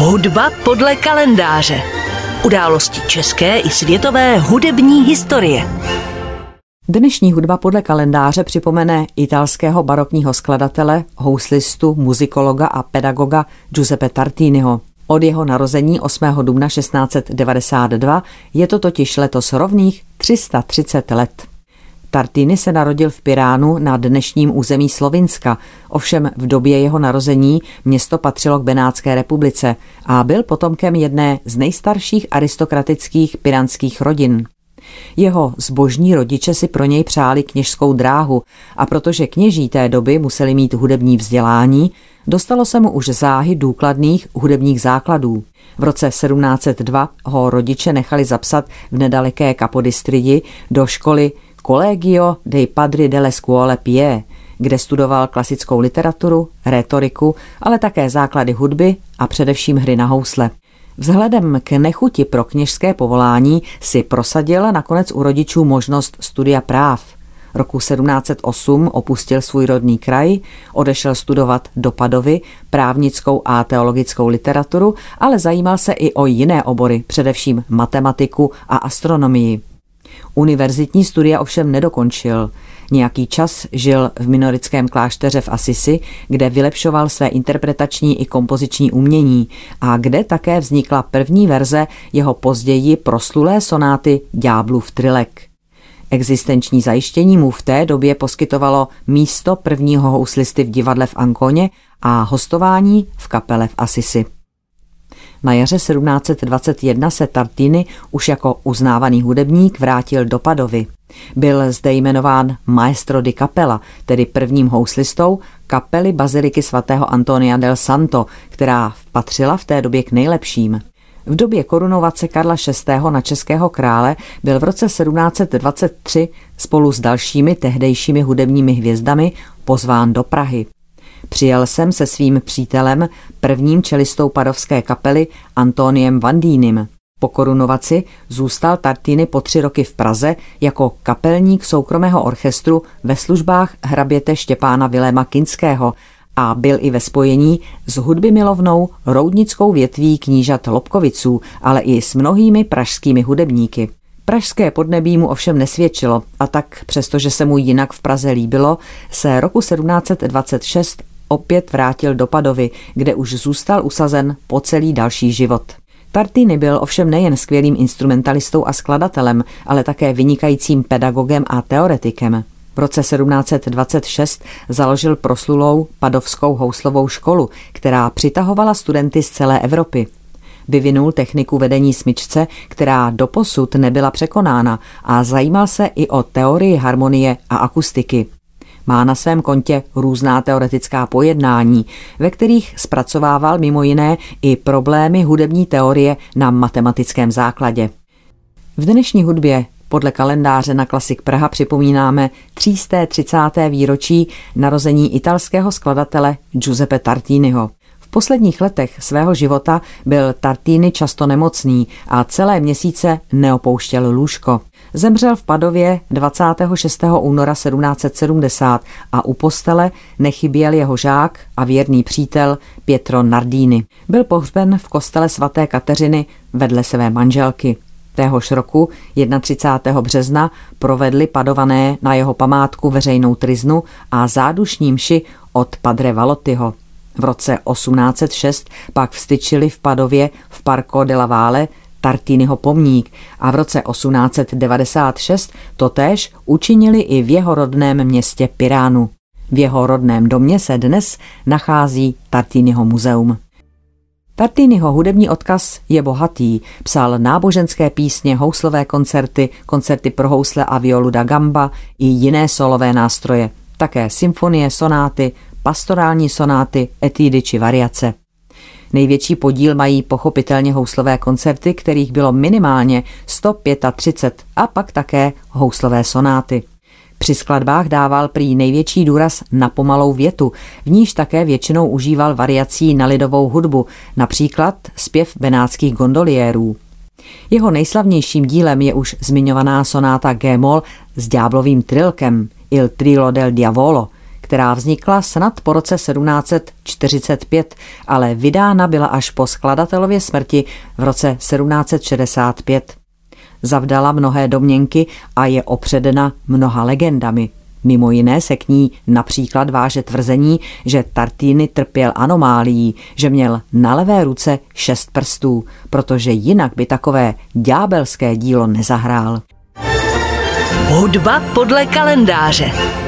Hudba podle kalendáře. Události české i světové hudební historie. Dnešní hudba podle kalendáře připomene italského barokního skladatele, houslistu, muzikologa a pedagoga Giuseppe Tartiniho. Od jeho narození 8. dubna 1692 je to totiž letos rovných 330 let. Tartini se narodil v Piránu na dnešním území Slovinska, ovšem v době jeho narození město patřilo k Benátské republice a byl potomkem jedné z nejstarších aristokratických piránských rodin. Jeho zbožní rodiče si pro něj přáli kněžskou dráhu a protože kněží té doby museli mít hudební vzdělání, dostalo se mu už záhy důkladných hudebních základů. V roce 1702 ho rodiče nechali zapsat v nedaleké Kapodistridi do školy Collegio dei Padri delle Scuole Pie, kde studoval klasickou literaturu, rétoriku, ale také základy hudby a především hry na housle. Vzhledem k nechuti pro kněžské povolání si prosadil nakonec u rodičů možnost studia práv. Roku 1708 opustil svůj rodný kraj, odešel studovat do Padovy právnickou a teologickou literaturu, ale zajímal se i o jiné obory, především matematiku a astronomii. Univerzitní studia ovšem nedokončil. Nějaký čas žil v minorickém klášteře v Asisi, kde vylepšoval své interpretační i kompoziční umění a kde také vznikla první verze jeho později proslulé sonáty Ďáblův trilek. Existenční zajištění mu v té době poskytovalo místo prvního houslisty v divadle v Ankoně a hostování v kapele v Asisi. Na jaře 1721 se Tartini už jako uznávaný hudebník vrátil do Padovy. Byl zde jmenován maestro di capella, tedy prvním houslistou kapely baziliky svatého Antonia del Santo, která patřila v té době k nejlepším. V době korunovace Karla VI. na českého krále byl v roce 1723 spolu s dalšími tehdejšími hudebními hvězdami pozván do Prahy. Přijel jsem se svým přítelem, prvním čelistou padovské kapely Antoniem Vandínem. Po korunovaci zůstal Tartini po tři roky v Praze jako kapelník soukromého orchestru ve službách hraběte Štěpána Viléma Kinského a byl i ve spojení s hudby milovnou roudnickou větví knížat Lobkoviců, ale i s mnohými pražskými hudebníky. Pražské podnebí mu ovšem nesvědčilo a tak, přestože se mu jinak v Praze líbilo, se roku 1726 opět vrátil do Padovy, kde už zůstal usazen po celý další život. Tartini byl ovšem nejen skvělým instrumentalistou a skladatelem, ale také vynikajícím pedagogem a teoretikem. V roce 1726 založil proslulou padovskou houslovou školu, která přitahovala studenty z celé Evropy. Vyvinul techniku vedení smyčce, která doposud nebyla překonána a zajímal se i o teorii harmonie a akustiky. Má na svém kontě různá teoretická pojednání, ve kterých zpracovával mimo jiné i problémy hudební teorie na matematickém základě. V dnešní hudbě podle kalendáře na Klasik Praha připomínáme 330. výročí narození italského skladatele Giuseppe Tartiniho. V posledních letech svého života byl Tartini často nemocný a celé měsíce neopouštěl lůžko. Zemřel v Padově 26. února 1770 a u postele nechyběl jeho žák a věrný přítel Pietro Nardini. Byl pohřben v kostele svaté Kateřiny vedle své manželky. Téhož roku 31. března provedli padované na jeho památku veřejnou triznu a zádušní mši od Padre Valottiho. V roce 1806 pak vstyčili v Padově v Parco della Valle Tartiniho pomník a v roce 1896 totéž učinili i v jeho rodném městě Piránu. V jeho rodném domě se dnes nachází Tartiniho muzeum. Tartiniho hudební odkaz je bohatý. Psal náboženské písně, houslové koncerty, koncerty pro housle a violu da gamba i jiné solové nástroje. Také symfonie, sonáty, pastorální sonáty, etídy či variace. Největší podíl mají pochopitelně houslové koncerty, kterých bylo minimálně 135 a pak také houslové sonáty. Při skladbách dával prý největší důraz na pomalou větu, v níž také většinou užíval variací na lidovou hudbu, například zpěv benátských gondoliérů. Jeho nejslavnějším dílem je už zmiňovaná sonáta G-moll s ďáblovým trilkem Il Trilo del Diavolo – která vznikla snad po roce 1745, ale vydána byla až po skladatelově smrti v roce 1765. Zavdala mnohé domněnky a je opředena mnoha legendami. Mimo jiné se k ní například váže tvrzení, že Tartini trpěl anomálií, že měl na levé ruce šest prstů, protože jinak by takové ďábelské dílo nezahrál. Hudba podle kalendáře.